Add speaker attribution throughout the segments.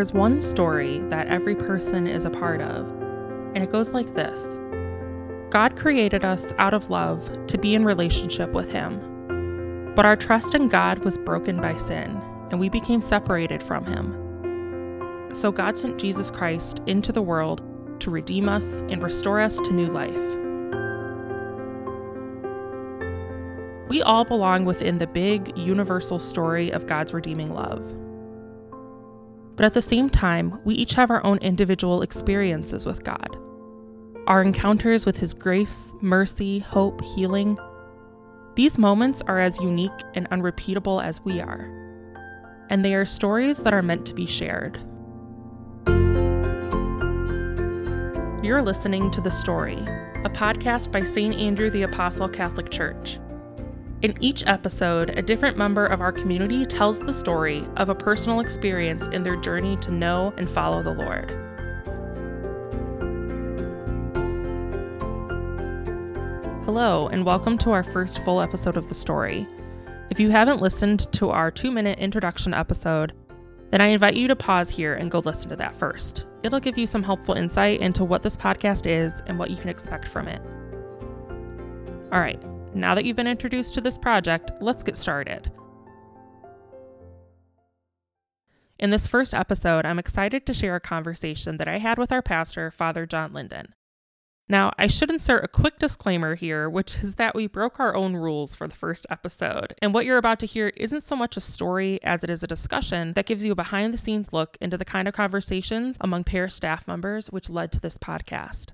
Speaker 1: There's one story that every person is a part of, and it goes like this God created us out of love to be in relationship with Him. But our trust in God was broken by sin, and we became separated from Him. So God sent Jesus Christ into the world to redeem us and restore us to new life. We all belong within the big, universal story of God's redeeming love. But at the same time, we each have our own individual experiences with God. Our encounters with His grace, mercy, hope, healing. These moments are as unique and unrepeatable as we are. And they are stories that are meant to be shared. You're listening to The Story, a podcast by St. Andrew the Apostle Catholic Church. In each episode, a different member of our community tells the story of a personal experience in their journey to know and follow the Lord. Hello, and welcome to our first full episode of the story. If you haven't listened to our two minute introduction episode, then I invite you to pause here and go listen to that first. It'll give you some helpful insight into what this podcast is and what you can expect from it. All right, now that you've been introduced to this project, let's get started. In this first episode, I'm excited to share a conversation that I had with our pastor, Father John Linden. Now, I should insert a quick disclaimer here, which is that we broke our own rules for the first episode. And what you're about to hear isn't so much a story as it is a discussion that gives you a behind the scenes look into the kind of conversations among parish staff members which led to this podcast.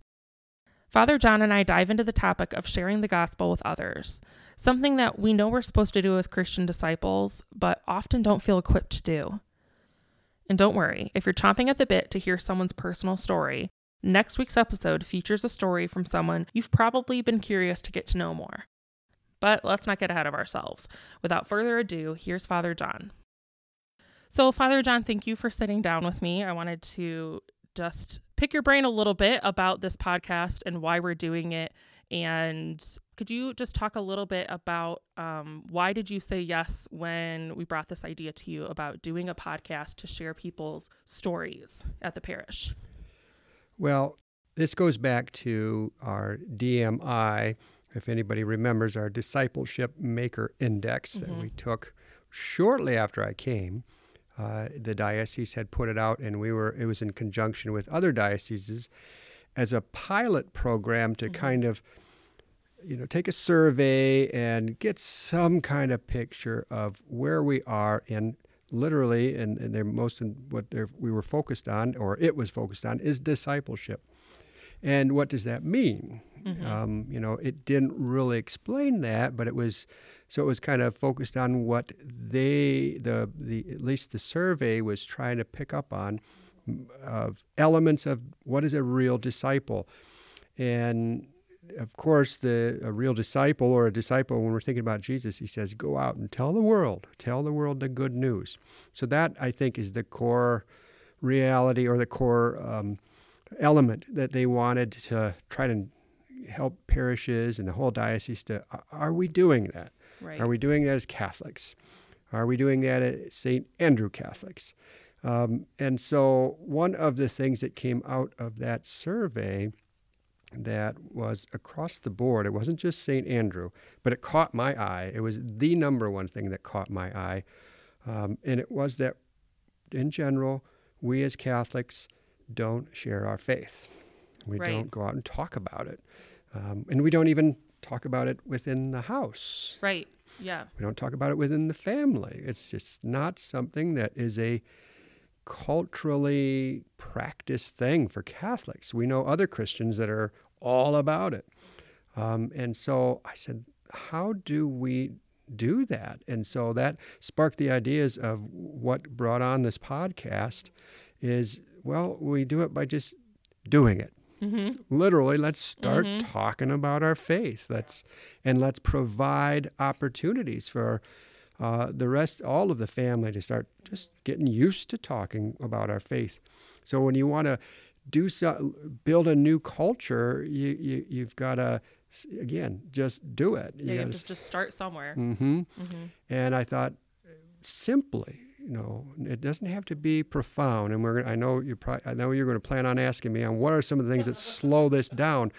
Speaker 1: Father John and I dive into the topic of sharing the gospel with others, something that we know we're supposed to do as Christian disciples, but often don't feel equipped to do. And don't worry, if you're chomping at the bit to hear someone's personal story, next week's episode features a story from someone you've probably been curious to get to know more. But let's not get ahead of ourselves. Without further ado, here's Father John. So, Father John, thank you for sitting down with me. I wanted to just pick your brain a little bit about this podcast and why we're doing it. And could you just talk a little bit about um, why did you say yes when we brought this idea to you about doing a podcast to share people's stories at the parish?
Speaker 2: Well, this goes back to our DMI, if anybody remembers, our Discipleship Maker Index mm-hmm. that we took shortly after I came. Uh, the diocese had put it out, and we were it was in conjunction with other dioceses as a pilot program to mm-hmm. kind of you know take a survey and get some kind of picture of where we are in literally and, and they're most in what we were focused on or it was focused on is discipleship and what does that mean mm-hmm. um, you know it didn't really explain that but it was so it was kind of focused on what they, the, the at least the survey was trying to pick up on of elements of what is a real disciple. And of course, the a real disciple or a disciple, when we're thinking about Jesus, he says, "Go out and tell the world, tell the world the good news." So that I think is the core reality or the core um, element that they wanted to try to help parishes and the whole diocese to. Are we doing that? Right. Are we doing that as Catholics? Are we doing that at St. Andrew Catholics? Um, and so, one of the things that came out of that survey that was across the board, it wasn't just St. Andrew, but it caught my eye. It was the number one thing that caught my eye. Um, and it was that, in general, we as Catholics don't share our faith. We right. don't go out and talk about it. Um, and we don't even talk about it within the house.
Speaker 1: Right. Yeah.
Speaker 2: We don't talk about it within the family. It's just not something that is a culturally practiced thing for Catholics. We know other Christians that are all about it. Um, and so I said, how do we do that? And so that sparked the ideas of what brought on this podcast is, well, we do it by just doing it. Mm-hmm. Literally, let's start mm-hmm. talking about our faith. Let's and let's provide opportunities for uh, the rest, all of the family, to start just getting used to talking about our faith. So when you want to do so, build a new culture, you, you you've got to again just do it.
Speaker 1: You yeah, you have to just start somewhere.
Speaker 2: Mm-hmm. Mm-hmm. And I thought simply you know, it doesn't have to be profound. And we're, I know you probably, I know you're going to plan on asking me on what are some of the things that slow this down,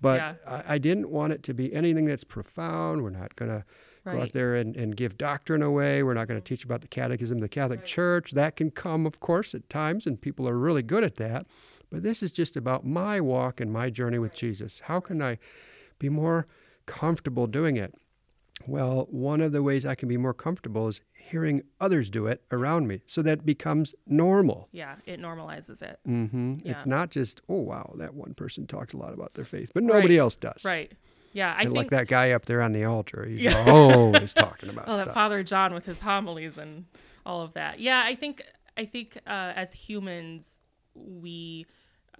Speaker 2: but
Speaker 1: Yeah.
Speaker 2: I, I didn't want it to be anything that's profound. We're not going to go out there and, and give doctrine away. We're not going to teach about the catechism of the Catholic
Speaker 1: Right.
Speaker 2: Church. That can come, of course, at times, and people are really good at that. But this is just about my walk and my journey with Jesus. How can I be more comfortable doing it? Well, one of the ways I can be more comfortable is hearing others do it around me so that it becomes normal.
Speaker 1: Yeah, it normalizes it.
Speaker 2: hmm
Speaker 1: Yeah.
Speaker 2: It's not just, oh, wow, that one person talks a lot about their faith, but nobody else does.
Speaker 1: Right. Yeah, I
Speaker 2: and
Speaker 1: think
Speaker 2: like that guy up there on the altar, he's
Speaker 1: Yeah.
Speaker 2: always talking about stuff.
Speaker 1: oh, that. Father John with his homilies and all of that. Yeah, I think I think uh, as humans we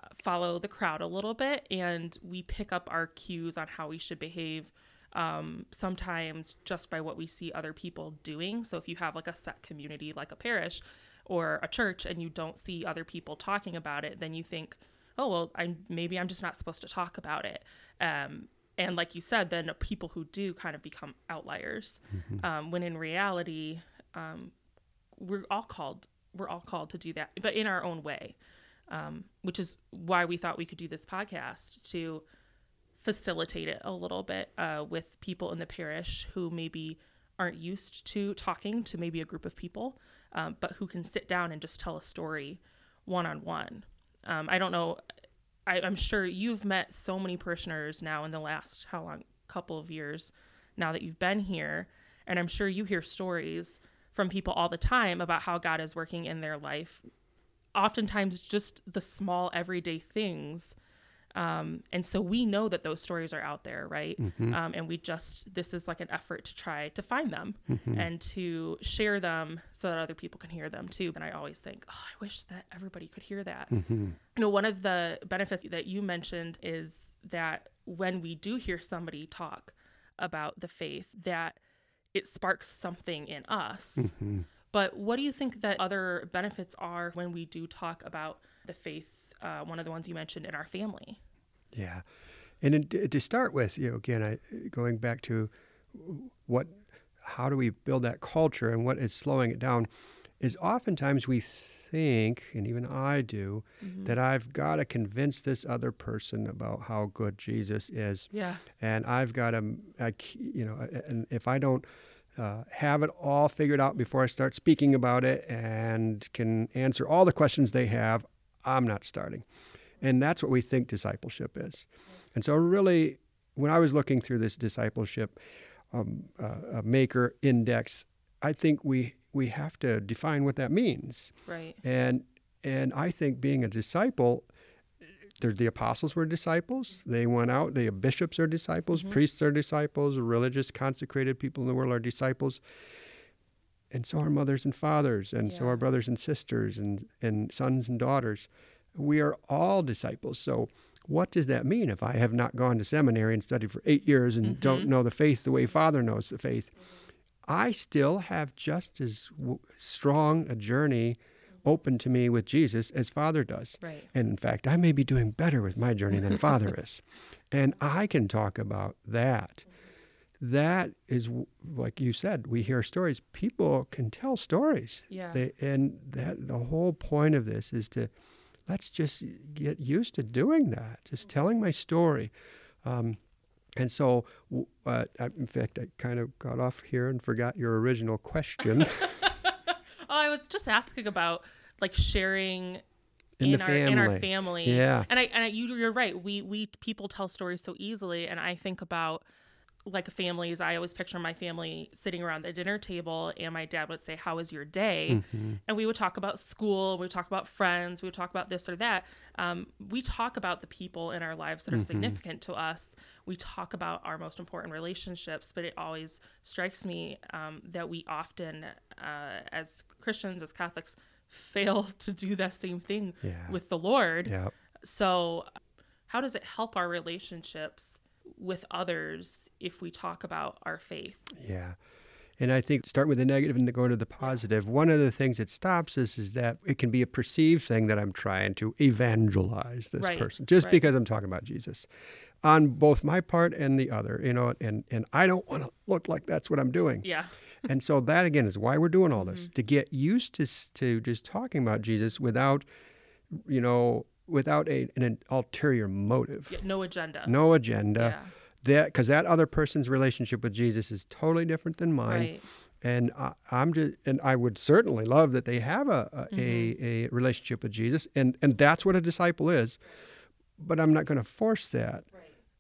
Speaker 1: uh, follow the crowd a little bit and we pick up our cues on how we should behave. Um, sometimes just by what we see other people doing. So if you have like a set community, like a parish or a church, and you don't see other people talking about it, then you think, oh well, I maybe I'm just not supposed to talk about it. Um, and like you said, then people who do kind of become outliers. Um, when in reality, um, we're all called we're all called to do that, but in our own way. Um, which is why we thought we could do this podcast to facilitate it a little bit uh, with people in the parish who maybe aren't used to talking to maybe a group of people, um, but who can sit down and just tell a story one on one. I don't know. I, I'm sure you've met so many parishioners now in the last how long couple of years now that you've been here, and I'm sure you hear stories from people all the time about how God is working in their life. Oftentimes, just the small everyday things um, and so we know that those stories are out there, right? Um, and we just, this is like an effort to try to find them and to share them so that other people can hear them too. And I always think, oh, I wish that everybody could hear that. You know, one of the benefits that you mentioned is that when we do hear somebody talk about the faith, that it sparks something in us. But what do you think that other benefits are when we do talk about the faith? Uh, one of the ones you mentioned in our family.
Speaker 2: Yeah, and in, to start with, you know, again, I, going back to what, how do we build that culture and what is slowing it down, is oftentimes we think, and even I do, that I've got to convince this other person about how good Jesus is,
Speaker 1: Yeah.
Speaker 2: and I've got to, I, you know, and if I don't. Uh, have it all figured out before I start speaking about it and can answer all the questions they have, I'm not starting. And that's what we think discipleship is. And so, really, when I was looking through this discipleship um, uh, uh, maker index, I think we we have to define what that means.
Speaker 1: Right.
Speaker 2: And and I think being a disciple, there's the apostles were disciples. They went out. The bishops are disciples. Priests are disciples. Religious consecrated people in the world are disciples. And so are mothers and fathers, and so
Speaker 1: Yeah.
Speaker 2: are brothers and sisters, and and sons and daughters. We are all disciples. So, what does that mean if I have not gone to seminary and studied for eight years and don't mm-hmm. know the faith the way Father knows the faith? Mm-hmm. I still have just as w- strong a journey open to me with Jesus as Father does.
Speaker 1: Right.
Speaker 2: And in fact, I may be doing better with my journey than Father is. And I can talk about that. Mm-hmm. That is, like you said, we hear stories. People can tell stories.
Speaker 1: Yeah.
Speaker 2: They, and that the whole point of this is to let's just get used to doing that, just telling my story. Um, and so, uh, in fact, I kind of got off here and forgot your original question.
Speaker 1: Oh, I was just asking about like sharing
Speaker 2: In the
Speaker 1: our in our
Speaker 2: family.
Speaker 1: family.
Speaker 2: Yeah.
Speaker 1: And I and I, you you're right. We we people tell stories so easily, and I think about like families. I always picture my family sitting around the dinner table, and my dad would say, "How was your day?"
Speaker 2: Mm-hmm.
Speaker 1: And we would talk about school. We would talk about friends. We would talk about this or that. Um, we talk about the people in our lives that are
Speaker 2: Mm-hmm.
Speaker 1: significant to us. We talk about our most important relationships, but it always strikes me um, that we often, uh, as Christians, as Catholics, fail to do that same thing
Speaker 2: Yeah.
Speaker 1: with the Lord.
Speaker 2: yeah.
Speaker 1: So, how does it help our relationships with others if we talk about our faith?
Speaker 2: Yeah. And I think start with the negative and then go to the positive. One of the things that stops us is that it can be a perceived thing that I'm trying to evangelize this
Speaker 1: Right,
Speaker 2: person just
Speaker 1: right.
Speaker 2: because I'm talking about Jesus on both my part and the other, you know, and, and I don't want to look like that's what I'm doing.
Speaker 1: Yeah.
Speaker 2: and so that again is why we're doing all this
Speaker 1: Mm-hmm.
Speaker 2: to get used to to just talking about Jesus without, you know, without a, an ulterior motive,
Speaker 1: Yeah, no agenda.
Speaker 2: no agenda.
Speaker 1: Yeah.
Speaker 2: That because that other person's relationship with Jesus is totally different than mine,
Speaker 1: Right.
Speaker 2: and I, I'm just and I would certainly love that they have a a,
Speaker 1: Mm-hmm.
Speaker 2: a, a relationship with Jesus, and and that's what a disciple is. But I'm not going to force that.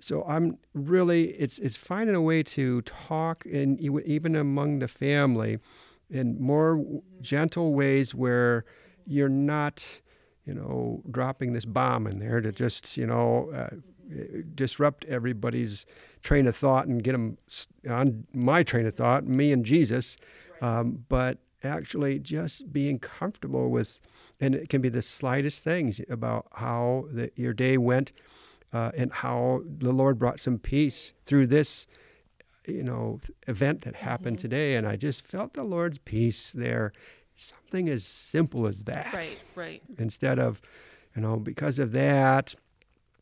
Speaker 2: So I'm really it's it's finding a way to talk and even among the family in more gentle ways where you're not, you know, dropping this bomb in there to just you know uh, disrupt everybody's train of thought and get them on my train of thought, me and Jesus, um, but actually just being comfortable with, and it can be the slightest things about how the, your day went uh, and how the Lord brought some peace through this, you know, event that happened today. And I just felt the Lord's peace there. Something as simple as that.
Speaker 1: Right. Right.
Speaker 2: Instead of, you know, because of that,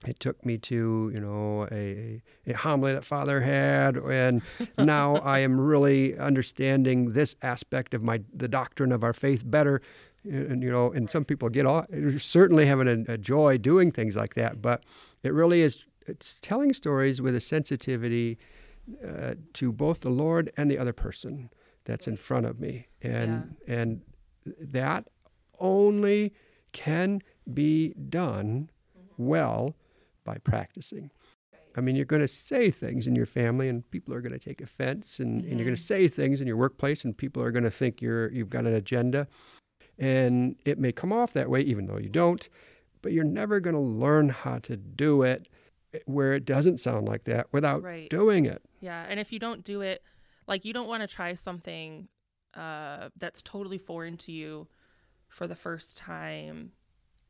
Speaker 2: it took me to, you know, a, a homily that Father had, and now I am really understanding this aspect of my the doctrine of our faith better. And you know, and some people get off, certainly having a, a joy doing things like that, but it really is it's telling stories with a sensitivity uh, to both the Lord and the other person that's in front of me, and and that only can be done mm-hmm. well by practicing. I mean, you're going to say things in your family, and people are going to take offense, and, and you're going to mm-hmm. say things in your workplace, and people are going to think you're you've got an agenda, and it may come off that way, even though you don't. But you're never going to learn how to do it eh, where it doesn't sound like that without
Speaker 1: Right.
Speaker 2: doing it.
Speaker 1: Yeah, and if you don't do it, like you don't want to try something uh, that's totally foreign to you for the first time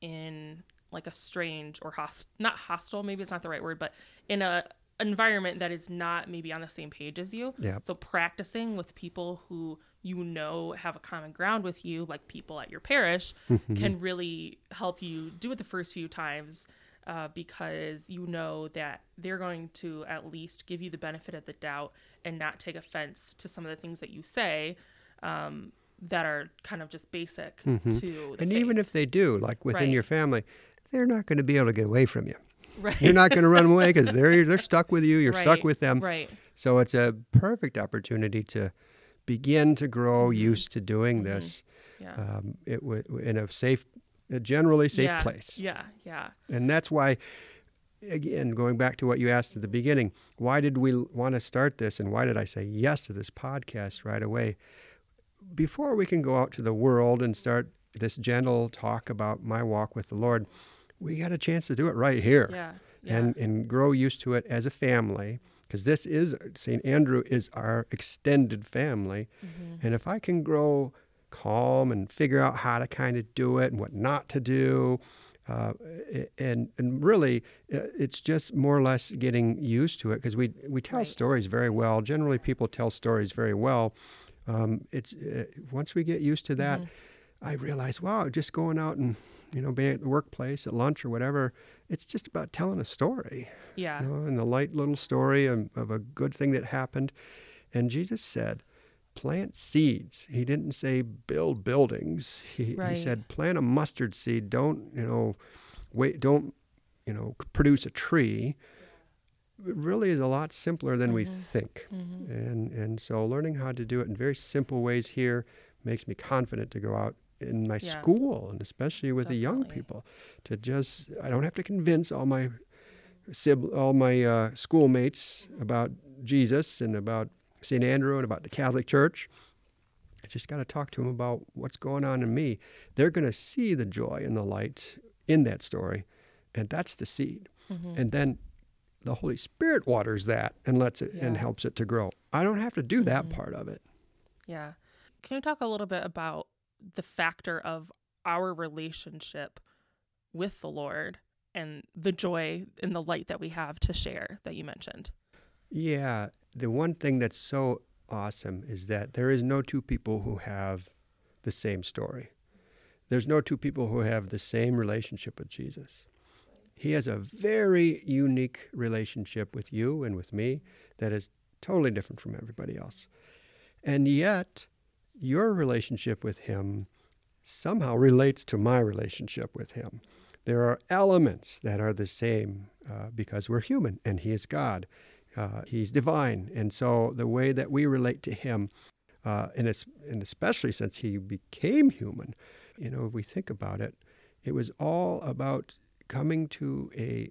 Speaker 1: in like a strange or host not hostile, maybe it's not the right word, but in a environment that is not maybe on the same page as you.
Speaker 2: Yeah.
Speaker 1: So practicing with people who you know have a common ground with you, like people at your parish, can really help you do it the first few times uh, because you know that they're going to at least give you the benefit of the doubt and not take offense to some of the things that you say um, that are kind of just basic to the
Speaker 2: And
Speaker 1: faith.
Speaker 2: even if they do, like within
Speaker 1: Right.
Speaker 2: your family, they're not going to be able to get away from you.
Speaker 1: right.
Speaker 2: You're not going to run away because they're they're stuck with you. You're stuck with them.
Speaker 1: right
Speaker 2: So it's a perfect opportunity to begin to grow
Speaker 1: Mm-hmm.
Speaker 2: used to doing this
Speaker 1: yeah
Speaker 2: um, it w- in a safe, a generally safe
Speaker 1: yeah,
Speaker 2: place.
Speaker 1: yeah yeah
Speaker 2: And that's why, again, going back to what you asked at the beginning, why did we want to start this and why did I say yes to this podcast right away? Before we can go out to the world and start this gentle talk about my walk with the Lord, we got a chance to do it right here
Speaker 1: yeah yeah
Speaker 2: and, and grow used to it as a family. Because this is, St. Andrew is our extended family.
Speaker 1: Mm-hmm.
Speaker 2: And if I can grow calm and figure out how to kind of do it and what not to do, uh, and and really, uh, it's just more or less getting used to it because we we tell
Speaker 1: Right.
Speaker 2: stories very well. Generally, people tell stories very well. Um, it's uh, once we get used to that, I realize, wow, just going out and you know being at the workplace at lunch or whatever, it's just about telling a story
Speaker 1: yeah
Speaker 2: you know, and a light little story of, of a good thing that happened. And Jesus said, plant seeds. He didn't say build buildings. He,
Speaker 1: Right.
Speaker 2: he said plant a mustard seed. Don't, you know, wait, don't, you know, produce a tree. It really is a lot simpler than we think.
Speaker 1: Mm-hmm.
Speaker 2: And, and so learning how to do it in very simple ways here makes me confident to go out in my
Speaker 1: Yeah.
Speaker 2: school and especially with the young people to just, I don't have to convince all my sib- all my uh, schoolmates about Jesus and about St. Andrew and about the Catholic Church. I just got to talk to them about what's going on in me. They're going to see the joy and the light in that story, and that's the seed.
Speaker 1: Mm-hmm.
Speaker 2: And then the Holy Spirit waters that and lets it and
Speaker 1: Yeah. Mm-hmm.
Speaker 2: helps it to grow. I don't have to do that part of it.
Speaker 1: Yeah. Can you talk a little bit about the factor of our relationship with the Lord and the joy and the light that we have to share that you mentioned?
Speaker 2: Yeah, the one thing that's so awesome is that there is no two people who have the same story. There's no two people who have the same relationship with Jesus. He has a very unique relationship with you and with me that is totally different from everybody else. And yet, your relationship with Him somehow relates to my relationship with Him. There are elements that are the same uh, because we're human and He is God. Uh, he's divine. And so the way that we relate to Him, uh, and, and especially since He became human, you know, if we think about it, it was all about coming to a,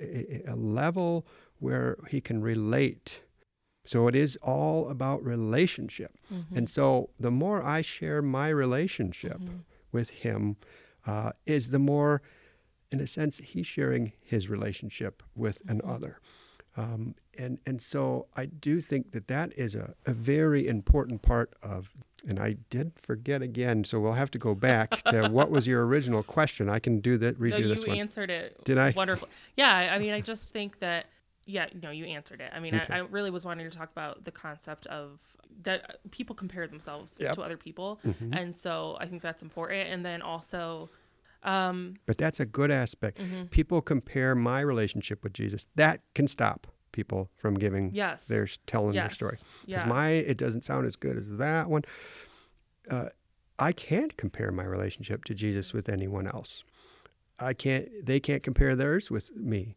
Speaker 2: a, a level where He can relate so it is all about relationship. Mm-hmm. And so the more I share my relationship mm-hmm. with him, uh, is the more, in a sense, he's sharing his relationship with mm-hmm. another. Um, and, and so I do think that that is a, a very important part of, and I did forget again, so we'll have to go back to what was your original question. I can do that, redo
Speaker 1: no,
Speaker 2: this one.
Speaker 1: You answered it.
Speaker 2: Did I?
Speaker 1: Wonderful. Yeah, I mean, I just think that yeah, no, you answered it. I mean, okay. I, I, really was wanting to talk about the concept of that people compare themselves yep. to other people, mm-hmm. and so I think that's important. And then also, um,
Speaker 2: but that's a good aspect. Mm-hmm. People compare my relationship with Jesus. That can stop people from giving
Speaker 1: yes.
Speaker 2: their telling yes. their story. Because yeah. my it doesn't sound as good as that one. Uh, I can't compare my relationship to Jesus with anyone else. I can't. They can't compare theirs with me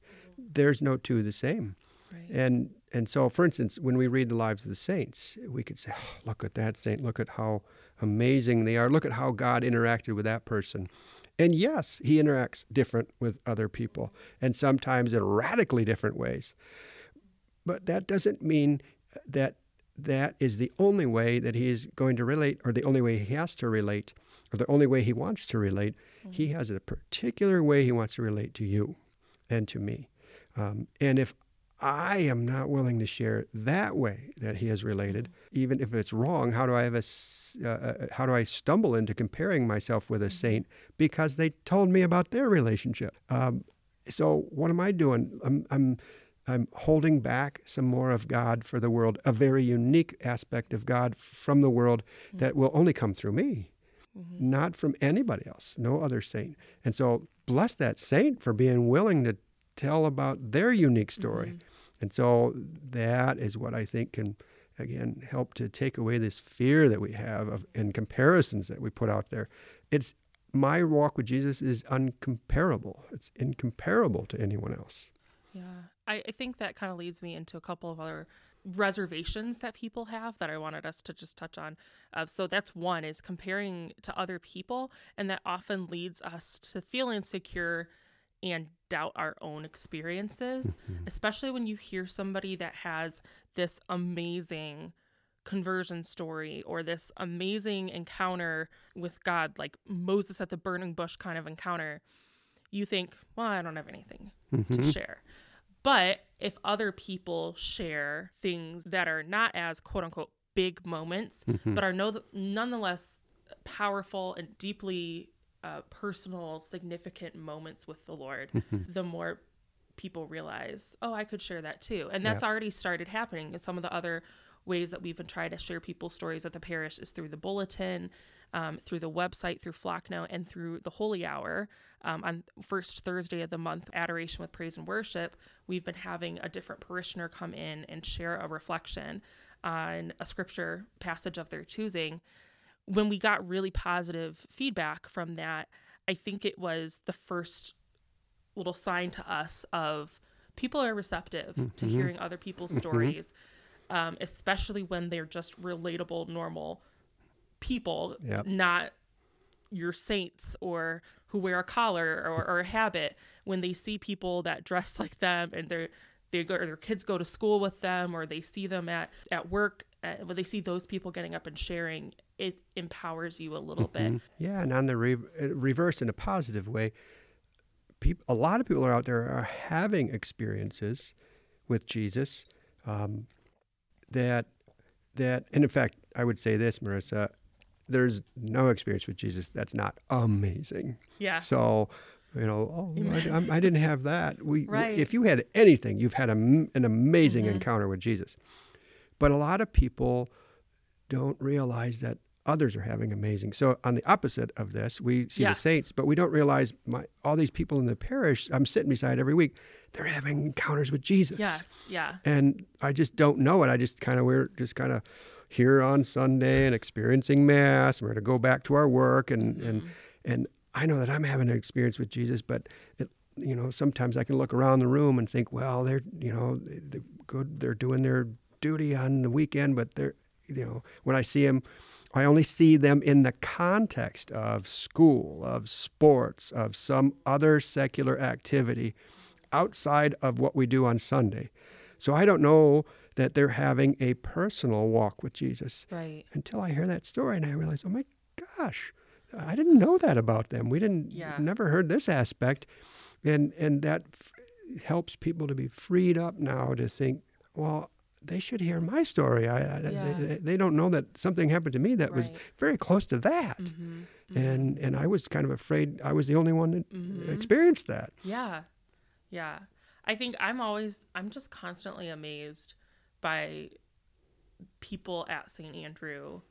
Speaker 2: there's no two the same. Right. And and so, for instance, when we read the lives of the saints, we could say, oh, "Look at that saint! Look at how amazing they are! Look at how God interacted with that person." And yes, He interacts different with other people, and sometimes in radically different ways. But that doesn't mean that that is the only way that He is going to relate, or the only way He has to relate, or the only way He wants to relate. Mm-hmm. He has a particular way He wants to relate to you and to me. Um, and if I am not willing to share that way that he has related, mm-hmm. even if it's wrong, how do I have a, uh, uh, how do I stumble into comparing myself with a mm-hmm. saint because they told me about their relationship? Um, so what am I doing? I'm, I'm I'm holding back some more of God for the world, a very unique aspect of God from the world mm-hmm. that will only come through me, mm-hmm. not from anybody else, no other saint. And so bless that saint for being willing to tell about their unique story. Mm-hmm. And so that is what I think can again help to take away this fear that we have of in comparisons that we put out there. It's my walk with Jesus is uncomparable. It's incomparable to anyone else.
Speaker 1: Yeah. I, I think that kind of leads me into a couple of other reservations that people have that I wanted us to just touch on. Uh, so that's one is comparing to other people, and that often leads us to feel insecure and doubt our own experiences, mm-hmm. especially when you hear somebody that has this amazing conversion story or this amazing encounter with God, like Moses at the burning bush kind of encounter. You think, well, I don't have anything mm-hmm. to share. But if other people share things that are not as quote unquote big moments, mm-hmm. but are no, nonetheless powerful and deeply uh, personal, significant moments with the Lord, mm-hmm. the more people realize, oh, I could share that too. And that's yeah. already started happening. And some of the other ways that we've been trying to share people's stories at the parish is through the bulletin, um, through the website, through Flocknote, and through the Holy Hour. Um, on first Thursday of the month, Adoration with Praise and Worship, we've been having a different parishioner come in and share a reflection on a scripture passage of their choosing when we got really positive feedback from that, I think it was the first little sign to us of people are receptive mm-hmm. to hearing other people's mm-hmm. stories, um, especially when they're just relatable, normal people, yep. not your saints or who wear a collar or, or, a habit. When they see people that dress like them and they're they go, or their kids go to school with them or they see them at, at work uh, when they see those people getting up and sharing it empowers you a little mm-hmm. bit
Speaker 2: yeah and on the re- uh, reverse in a positive way people, a lot of people are out there are having experiences with jesus um, that that and in fact i would say this marissa there's no experience with jesus that's not amazing
Speaker 1: yeah
Speaker 2: so you know, oh, I, I, didn't have that. We, right. if you had anything, you've had a, an amazing mm-hmm. encounter with Jesus. But a lot of people don't realize that others are having amazing. So on the opposite of this, we see yes. the saints, but we don't realize my all these people in the parish I'm sitting beside every week, they're having encounters with Jesus.
Speaker 1: Yes, yeah.
Speaker 2: And I just don't know it. I just kind of we're just kind of here on Sunday and experiencing Mass. We're going to go back to our work, and and mm-hmm. and I know that I'm having an experience with Jesus, but it, you know, sometimes I can look around the room and think, well, they're you know, they're good, they're doing their duty on the weekend, but they're you know, when I see them. I only see them in the context of school, of sports, of some other secular activity outside of what we do on Sunday. So I don't know that they're having a personal walk with Jesus
Speaker 1: Right.
Speaker 2: until I hear that story and I realize, oh my gosh, I didn't know that about them. We didn't
Speaker 1: Yeah.
Speaker 2: never heard this aspect, and and that f- helps people to be freed up now to think, well, they should hear my story. I, I
Speaker 1: Yeah.
Speaker 2: they, they don't know that something happened to me that was very close to that,
Speaker 1: Mm-hmm.
Speaker 2: and and I was kind of afraid I was the only one that
Speaker 1: Mhm.
Speaker 2: experienced that.
Speaker 1: Yeah. Yeah. I think I'm always I'm just constantly amazed by people at St. Andrew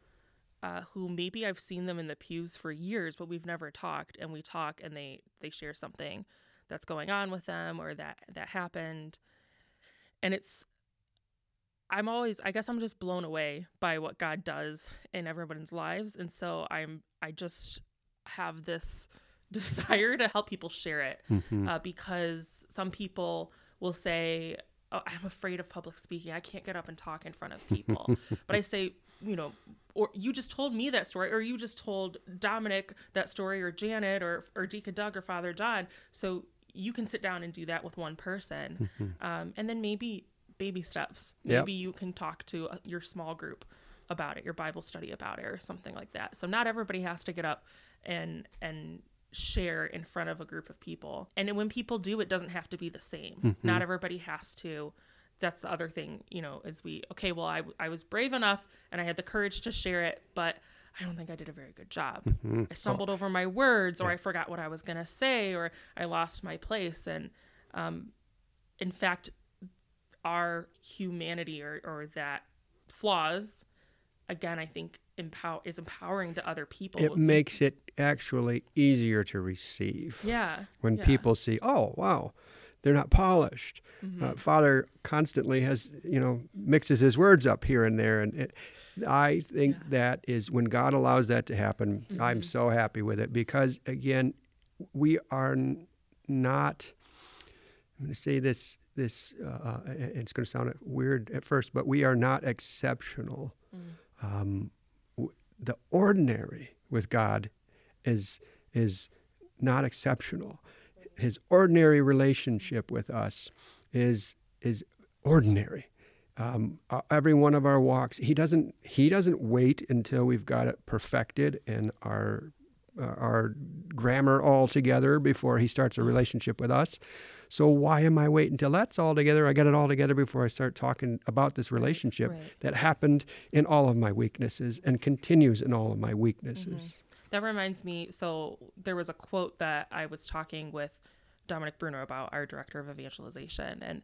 Speaker 1: uh, who maybe I've seen them in the pews for years, but we've never talked and we talk and they they share something that's going on with them or that that happened. And it's I'm always I guess I'm just blown away by what God does in everyone's lives and so I'm I just have this desire to help people share it
Speaker 2: Mm-hmm.
Speaker 1: uh, because some people will say, oh, I'm afraid of public speaking. I can't get up and talk in front of people. but I say, you know, or you just told me that story, or you just told Dominic that story, or Janet, or, or Deacon Doug, or Father John. So you can sit down and do that with one person. um, and then maybe baby steps.
Speaker 2: Yep.
Speaker 1: Maybe you can talk to uh, your small group about it, your Bible study about it, or something like that. So not everybody has to get up and and share in front of a group of people. And when people do, it doesn't have to be the same. Not everybody has to. That's the other thing, you know, is we, okay, well, I, I was brave enough and I had the courage to share it, but I don't think I did a very good job. I stumbled over my words or I forgot what I was going to say or I lost my place. And um, in fact, our humanity or, or that flaws, again, I think empower is empowering to other people.
Speaker 2: It makes it actually easier to receive.
Speaker 1: yeah.
Speaker 2: when
Speaker 1: yeah.
Speaker 2: people see, oh, wow, they're not polished.
Speaker 1: Mm-hmm.
Speaker 2: Uh, Father constantly has, you know, mixes his words up here and there. And it, I think that is when God allows that to happen,
Speaker 1: Mm-hmm.
Speaker 2: I'm so happy with it because, again, we are n- not, I'm going to say this, this uh, uh, it's going to sound weird at first, but we are not exceptional. Um, w- the ordinary with God is is not exceptional. His ordinary relationship with us is is ordinary. Um, every one of our walks, he doesn't he doesn't wait until we've got it perfected and our uh, our grammar all together before he starts a relationship with us. So why am I waiting till that's all together? I got it all together before I start talking about this relationship
Speaker 1: Right.
Speaker 2: that happened in all of my weaknesses and continues in all of my weaknesses.
Speaker 1: That reminds me. So there was a quote that I was talking with Dominic Bruno about, our director of evangelization, and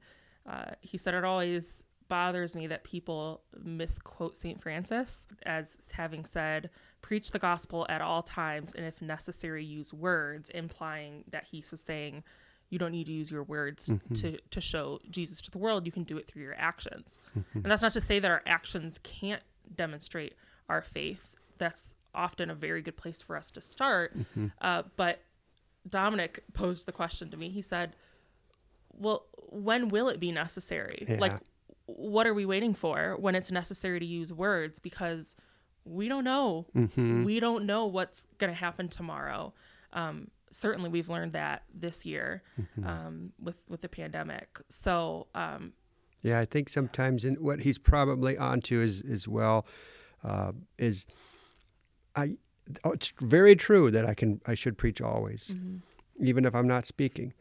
Speaker 1: uh, he said it always bothers me that people misquote Saint Francis as having said, "Preach the gospel at all times, and if necessary, use words," implying that he was saying. You don't need to use your words to, to show Jesus to the world. You can do it through your actions. And that's not to say that our actions can't demonstrate our faith. That's often a very good place for us to start. Uh, but Dominic posed the question to me. He said, Well, when will it be necessary?
Speaker 2: Yeah.
Speaker 1: Like, what are we waiting for when it's necessary to use words? Because we don't know. We don't know what's going to happen tomorrow. Um, certainly, we've learned that this year um, with with the pandemic. So, um,
Speaker 2: Yeah, I think sometimes in what he's probably onto is as well uh, is I. Oh, it's very true that I can I should preach always, even if I'm not speaking.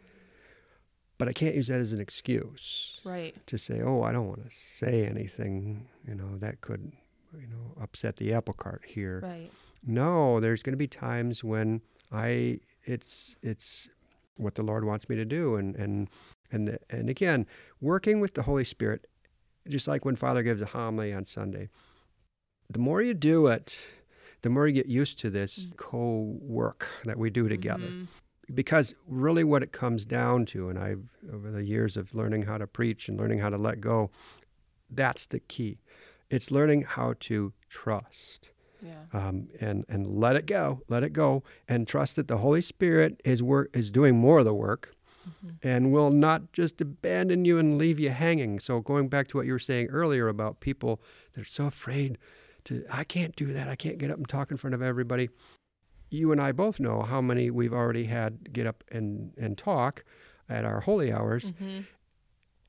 Speaker 2: But I can't use that as an excuse
Speaker 1: right,
Speaker 2: to say, "Oh, I don't want to say anything," you know, that could, you know, upset the apple cart here.
Speaker 1: right,
Speaker 2: No, there's going to be times when I it's it's what the Lord wants me to do, and and and the, and again, working with the Holy Spirit, just like when Father gives a homily on Sunday. The more you do it, the more you get used to this co-work that we do together.
Speaker 1: Mhm.
Speaker 2: Because really, what it comes down to, and I've over the years of learning how to preach and learning how to let go, that's the key. It's learning how to trust.
Speaker 1: Yeah.
Speaker 2: Um, and and let it go, let it go, and trust that the Holy Spirit is work is doing more of the work, and will not just abandon you and leave you hanging. So going back to what you were saying earlier about people that are so afraid to, I can't do that. I can't get up and talk in front of everybody. You and I both know how many we've already had get up and and talk at our holy hours.
Speaker 1: Mhm.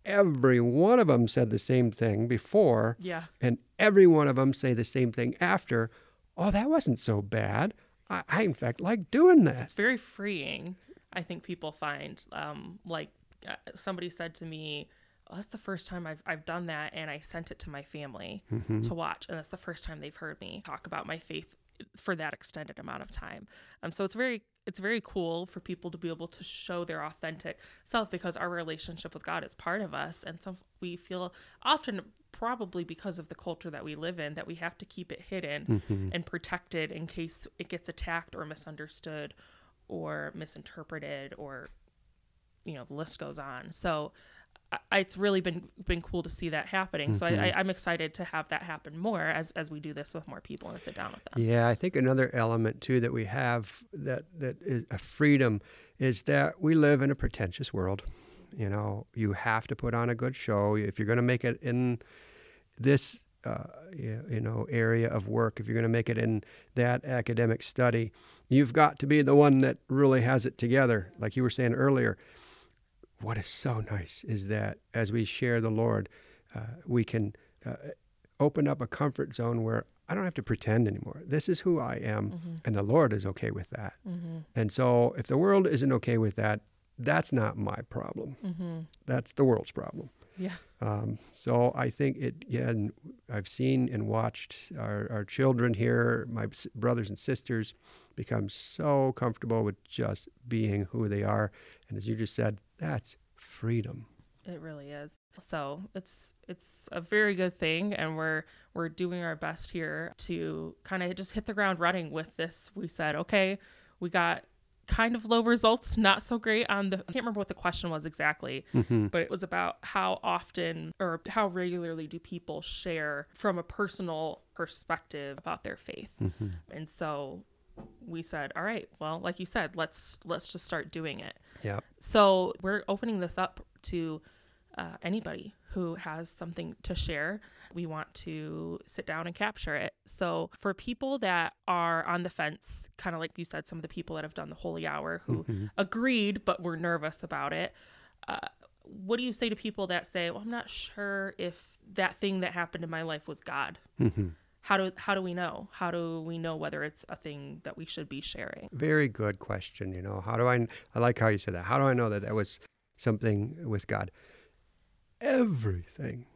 Speaker 2: Every one of them said the same thing before,
Speaker 1: Yeah.
Speaker 2: and every one of them say the same thing after. Oh, that wasn't so bad. I, I in fact like doing that.
Speaker 1: It's very freeing. I think people find um, like uh, somebody said to me, oh, "That's the first time I've I've done that," and I sent it to my family to watch, and that's the first time they've heard me talk about my faith for that extended amount of time. Um, so it's very it's very cool for people to be able to show their authentic self because our relationship with God is part of us, and so we feel often probably because of the culture that we live in that we have to keep it hidden and protected in case it gets attacked or misunderstood or misinterpreted or you know the list goes on. So it's really been been cool to see that happening so I, I, i'm excited to have that happen more as as we do this with more people and sit down with them
Speaker 2: Yeah, I think another element too that we have that that is a freedom is that we live in a pretentious world. You know, you have to put on a good show if you're going to make it in this uh, you know area of work. If you're going to make it in that academic study, you've got to be the one that really has it together. Like you were saying earlier, what is so nice is that as we share the Lord, uh, we can uh, open up a comfort zone where I don't have to pretend anymore. This is who I am, and the Lord is okay with that. And so, if the world isn't okay with that, that's not my problem. That's the world's problem.
Speaker 1: yeah
Speaker 2: Um, so I think it. Yeah, and I've seen and watched our, our children here, my s- brothers and sisters, become so comfortable with just being who they are. And as you just said, that's freedom.
Speaker 1: It really is. So it's it's a very good thing, and we're we're doing our best here to kind of just hit the ground running with this. We said, okay, we got kind of low results, not so great on the. I can't remember what the question was exactly, mm-hmm. but it was about how often or how regularly do people share from a personal perspective about their faith, mm-hmm. and so we said, all right, well, like you said, let's let's just start doing it.
Speaker 2: Yeah.
Speaker 1: So we're opening this up to uh, anybody who has something to share. We want to sit down and capture it. So for people that are on the fence, kind of like you said, some of the people that have done the holy hour who agreed but were nervous about it. Uh, what do you say to people that say, "Well, I'm not sure if that thing that happened in my life was God"? How do how do we know? How do we know whether it's a thing that we should be sharing?
Speaker 2: Very good question. You know, how do I? I like how you said that. How do I know that that was something with God? Everything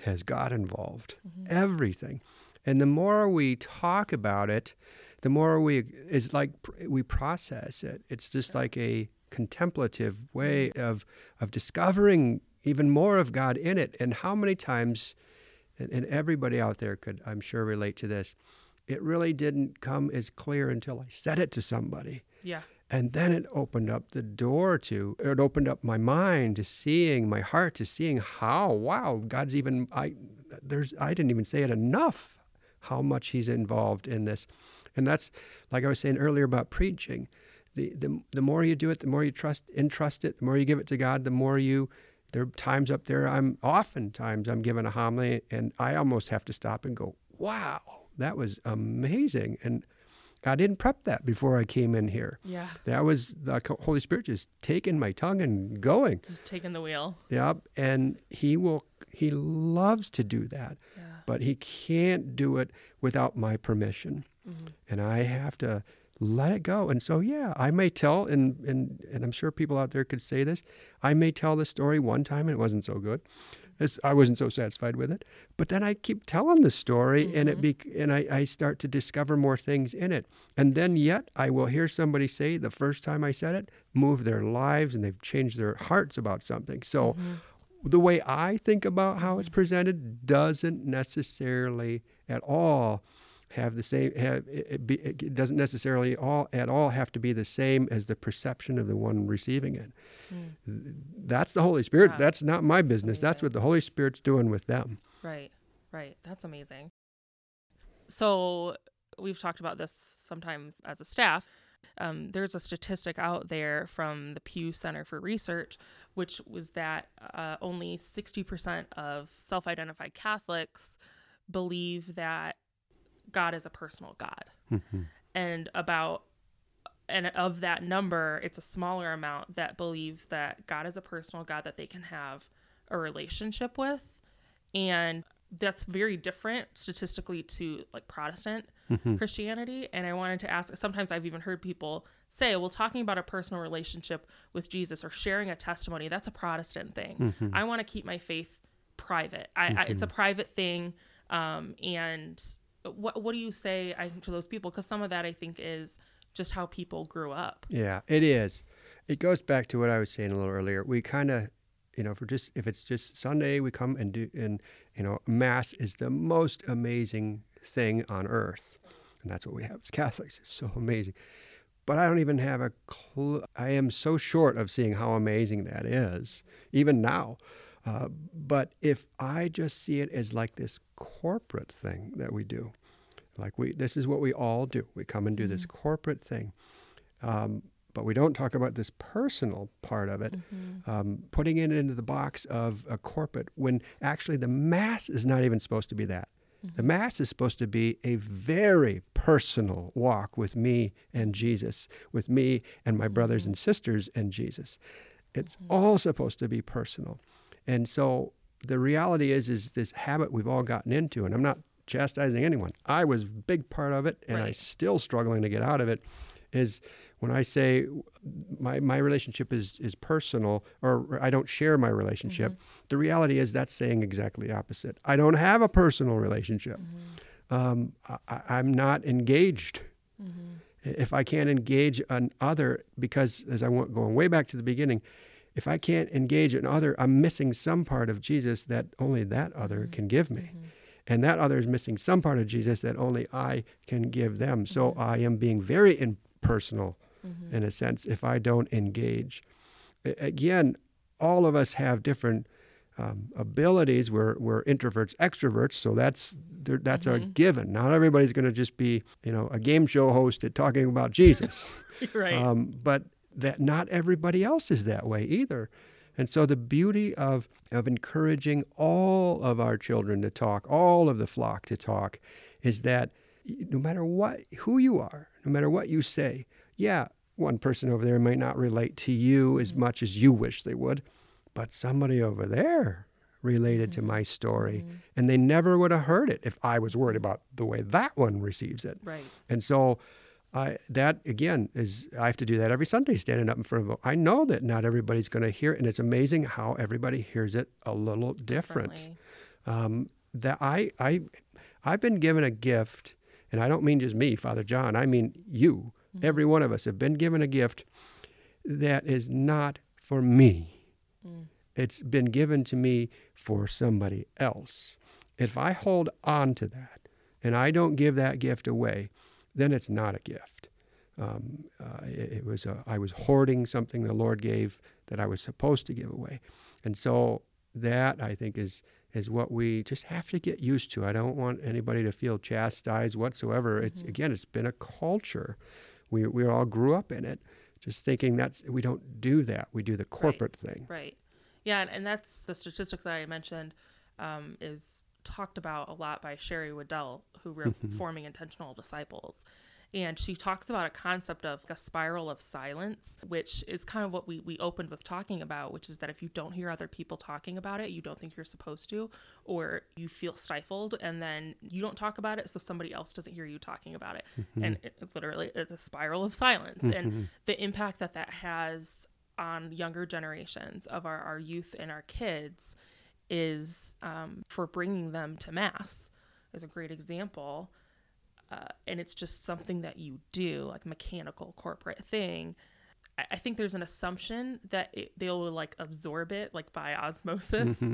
Speaker 2: has God involved. Mm-hmm. Everything, and the more we talk about it, the more we is like we process it. It's just like a contemplative way mm-hmm. of of discovering even more of God in it. And how many times, and, and everybody out there could, I'm sure, relate to this. It really didn't come as clear until I said it to somebody.
Speaker 1: Yeah.
Speaker 2: And then it opened up the door to, it opened up my mind to seeing, my heart to seeing how, wow, God's even, I, there's, I didn't even say it enough, how much He's involved in this. And that's, like I was saying earlier about preaching, the, the, the more you do it, the more you trust, entrust it, the more you give it to God, the more you, there are times up there, I'm oftentimes I'm given a homily and I almost have to stop and go, wow, that was amazing. And I didn't prep that before I came in here.
Speaker 1: Yeah.
Speaker 2: That was the Holy Spirit just taking my tongue and going.
Speaker 1: Just taking the wheel.
Speaker 2: Yep. And he will, he loves to do that,
Speaker 1: Yeah.
Speaker 2: but he can't do it without my permission. Mm-hmm. And I have to let it go. And so, yeah, I may tell, and, and, and I'm sure people out there could say this, I may tell the story one time and it wasn't so good. It's, I wasn't so satisfied with it. But then I keep telling the story and it mm-hmm. be, and I, I start to discover more things in it. And then yet I will hear somebody say the first time I said it, move their lives and they've changed their hearts about something. So mm-hmm. the way I think about how it's presented doesn't necessarily at all have the same have it, be, it doesn't necessarily all at all have to be the same as the perception of the one receiving it that's the holy spirit that's not my business that's
Speaker 1: Amazing.
Speaker 2: what the holy spirit's doing with them
Speaker 1: Right. Right. That's amazing. So we've talked about this sometimes as a staff. Um, there's a statistic out there from the Pew Center for Research, which was that uh, only 60% of self identified Catholics believe that God is a personal God.
Speaker 2: Mm-hmm.
Speaker 1: And about and of that number, it's a smaller amount that believe that God is a personal God that they can have a relationship with. And that's very different statistically to like Protestant
Speaker 2: Mm-hmm.
Speaker 1: Christianity. And I wanted to ask sometimes I've even heard people say, well, talking about a personal relationship with Jesus or sharing a testimony, that's a Protestant thing.
Speaker 2: Mm-hmm.
Speaker 1: I want to keep my faith private. I, I, it's a private thing. Um, and what, what do you say I think to those people? Because some of that I think is just how people grew up.
Speaker 2: Yeah, it is. It goes back to what I was saying a little earlier. We kind of, you know, for just if it's just Sunday, we come and do, and you know, Mass is the most amazing thing on earth, and that's what we have as Catholics. It's so amazing. But I don't even have a clue. I am so short of seeing how amazing that is, even now. Uh, but if I just see it as like this corporate thing that we do, like we, this is what we all do. We come and do this mm-hmm. corporate thing. Um, but we don't talk about this personal part of it, mm-hmm. um, putting it into the box of a corporate when actually the Mass is not even supposed to be that. The mm-hmm. Mass is supposed to be a very personal walk with me and Jesus, with me and my brothers and sisters and Jesus. It's all supposed to be personal. And so the reality is, is this habit we've all gotten into, and I'm not chastising anyone. I was a big part of it, and
Speaker 1: I'm
Speaker 2: still struggling to get out of it. Is when I say my my relationship is is personal, or I don't share my relationship. Mm-hmm. The reality is that's saying exactly opposite. I don't have a personal relationship. Mm-hmm. Um, I, I'm not engaged. Mm-hmm. If I can't engage an other, because as I went going way back to the beginning, if I can't engage an other, I'm missing some part of Jesus that only that other mm-hmm. can give me. Mm-hmm. And that other is missing some part of Jesus that only I can give them. So mm-hmm. I am being very impersonal in a sense if I don't engage. Again, all of us have different um, abilities. We're, we're introverts, extroverts, so that's that's a given. Not everybody's going to just be you know a game show host at talking about Jesus.
Speaker 1: right.
Speaker 2: Um, but that not everybody else is that way either. And so the beauty of of encouraging all of our children to talk, all of the flock to talk, is that no matter what who you are, no matter what you say, yeah, one person over there might not relate to you as mm-hmm. much as you wish they would, but somebody over there related to mm-hmm. my story, mm-hmm. and they never would have heard it if I was worried about the way that one receives it.
Speaker 1: right.
Speaker 2: And so I that again is I have to do that every Sunday standing up in front of I know that not everybody's going to hear it and it's amazing how everybody hears it a little different. Um, that I I I've been given a gift and I don't mean just me, Father John, I mean you. Every one of us have been given a gift that is not for me. It's been given to me for somebody else. If I hold on to that and I don't give that gift away, then it's not a gift. Um, uh, it, it was a, I was hoarding something the Lord gave that I was supposed to give away, and so that I think is is what we just have to get used to. I don't want anybody to feel chastised whatsoever. It's again, it's been a culture. We we all grew up in it, just thinking that's we don't do that. We do the corporate thing.
Speaker 1: Right. Yeah, and, and that's the statistic that I mentioned um, is talked about a lot by Sherry Weddell, who wrote mm-hmm. Forming Intentional Disciples. And she talks about a concept of a spiral of silence, which is kind of what we, we opened with talking about, which is that if you don't hear other people talking about it, you don't think you're supposed to, or you feel stifled, and then you don't talk about it, so somebody else doesn't hear you talking about it. Mm-hmm. And it, it literally it's a spiral of silence. And mm-hmm. the impact that that has on younger generations of our, our youth and our kids is um, for bringing them to mass is a great example uh, and it's just something that you do like mechanical corporate thing. I, I think there's an assumption that it, they'll like absorb it like by osmosis.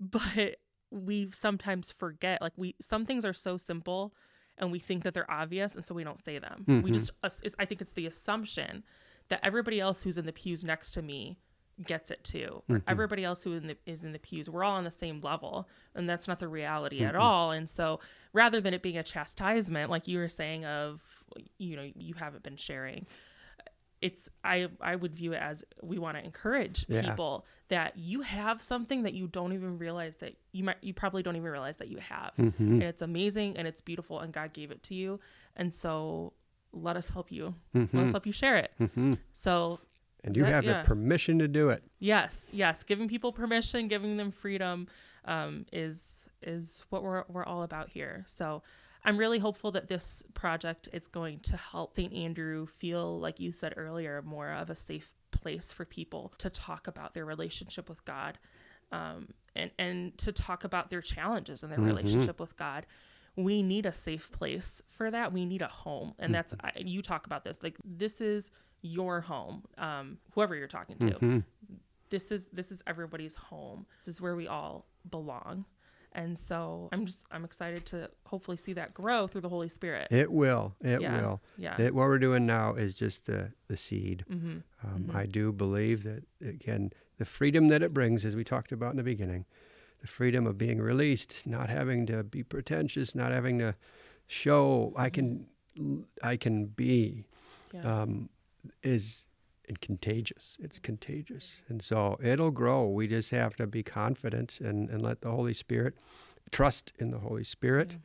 Speaker 1: But we sometimes forget like we some things are so simple and we think that they're obvious and so we don't say them. We just it's, i think it's the assumption that everybody else who's in the pews next to me gets it too.
Speaker 2: Mhm.
Speaker 1: Everybody else who in the, is in the pews, we're all on the same level, and that's not the reality at
Speaker 2: Mhm.
Speaker 1: all. And so, rather than it being a chastisement, like you were saying, of you know you haven't been sharing, it's I I would view it as we want to encourage
Speaker 2: Yeah.
Speaker 1: people that you have something that you don't even realize that you might you probably don't even realize that you have,
Speaker 2: Mhm.
Speaker 1: and it's amazing and it's beautiful, and God gave it to you, and so let us help you. Let us help you share it.
Speaker 2: Mhm.
Speaker 1: So
Speaker 2: And you
Speaker 1: That-
Speaker 2: have
Speaker 1: yeah.
Speaker 2: the permission to do it.
Speaker 1: Yes, yes, giving people permission, giving them freedom um, is is what we're we're all about here. So I'm really hopeful that this project is going to help St. Andrew feel, like you said earlier, more of a safe place for people to talk about their relationship with God, um, and and to talk about their challenges and their
Speaker 2: Mhm.
Speaker 1: relationship with God. We need a safe place for that. We need a home, and that's I, you talk about this. Like this is your home, um, whoever you're talking to
Speaker 2: Mhm.
Speaker 1: this is this is everybody's home. This is where we all belong. And so I'm just I'm excited to hopefully see that grow through the Holy Spirit.
Speaker 2: It will. It
Speaker 1: Yeah.
Speaker 2: will.
Speaker 1: yeah.
Speaker 2: It, what we're doing now is just the, the seed.
Speaker 1: mm-hmm.
Speaker 2: Um,
Speaker 1: Mhm.
Speaker 2: I do believe that, again, the freedom that it brings, as we talked about in the beginning, the freedom of being released, not having to be pretentious, not having to show I can, I can be,
Speaker 1: Yeah.
Speaker 2: um, is contagious. It's contagious, and so it'll grow. We just have to be confident and, and let the Holy Spirit trust in the Holy Spirit.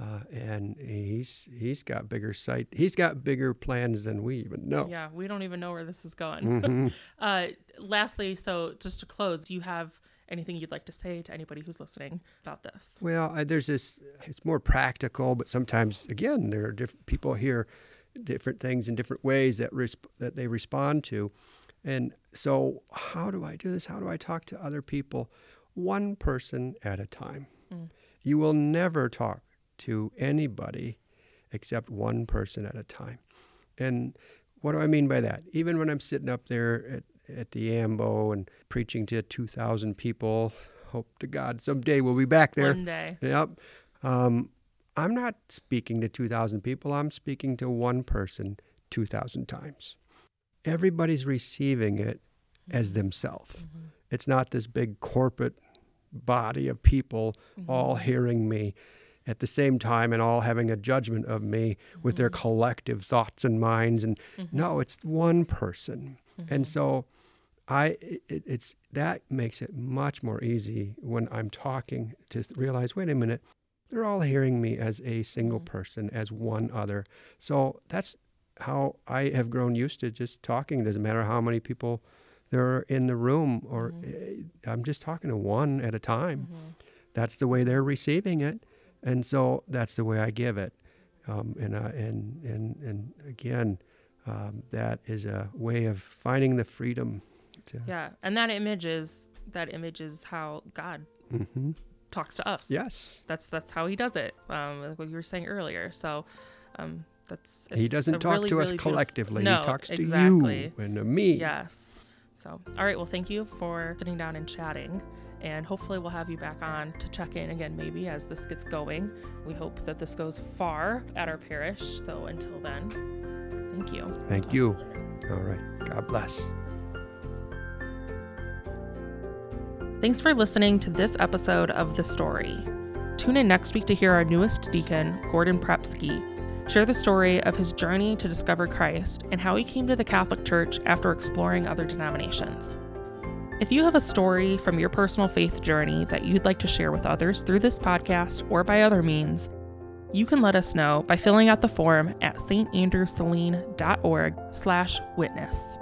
Speaker 2: Uh, and he's he's got bigger sight. He's got bigger plans than we even know.
Speaker 1: yeah, we don't even know where this is going.
Speaker 2: Mhm.
Speaker 1: uh, lastly, so just to close, do you have anything you'd like to say to anybody who's listening about this?
Speaker 2: Well, I, there's this. It's more practical, but sometimes, again, there are different people hear different things in different ways that resp- that they respond to, and so how do I do this? How do I talk to other people, one person at a time?
Speaker 1: Mm.
Speaker 2: You will never talk to anybody except one person at a time, and what do I mean by that? Even when I'm sitting up there at at the AMBO and preaching to 2,000 people, hope to God someday we'll be back there.
Speaker 1: One day.
Speaker 2: Yep. Um, I'm not speaking to 2,000 people. I'm speaking to one person 2,000 times. Everybody's receiving it as themselves.
Speaker 1: Mhm.
Speaker 2: It's not this big corporate body of people all
Speaker 1: Mhm.
Speaker 2: hearing me at the same time and all having a judgment of me with their
Speaker 1: Mhm.
Speaker 2: collective thoughts and minds. And
Speaker 1: Mhm.
Speaker 2: no, it's one person. And so I it, it's that makes it much more easy when I'm talking to realize wait a minute they're all hearing me as a single
Speaker 1: Mhm.
Speaker 2: person as one other so that's how I have grown used to just talking it doesn't matter how many people there are in the room or
Speaker 1: Mhm.
Speaker 2: eh, I'm just talking to one at a time
Speaker 1: Mhm.
Speaker 2: that's the way they're receiving it and so that's the way I give it um, and, uh, and and and again um, that is a way of finding the freedom to
Speaker 1: Yeah, and that image is that image is how God
Speaker 2: hmm
Speaker 1: talks to us.
Speaker 2: yes
Speaker 1: that's that's how he does it. Um, like what you were saying earlier. So, um, that's
Speaker 2: he doesn't talk
Speaker 1: really,
Speaker 2: to us
Speaker 1: really
Speaker 2: collectively
Speaker 1: No,
Speaker 2: he talks
Speaker 1: exactly.
Speaker 2: to you and to me
Speaker 1: Yes. So, all right. Well, thank you for sitting down and chatting. And hopefully, we'll have you back on to check in again, maybe as this gets going. We hope that this goes far at our parish. So, until then, thank you.
Speaker 2: thank you all right god bless
Speaker 1: Thanks for listening to this episode of The Story. Tune in next week to hear our newest deacon, Gordon Prepsky, share the story of his journey to discover Christ and how he came to the Catholic Church after exploring other denominations. If you have a story from your personal faith journey that you'd like to share with others through this podcast or by other means, you can let us know by filling out the form at standrewsaline.org slash witness.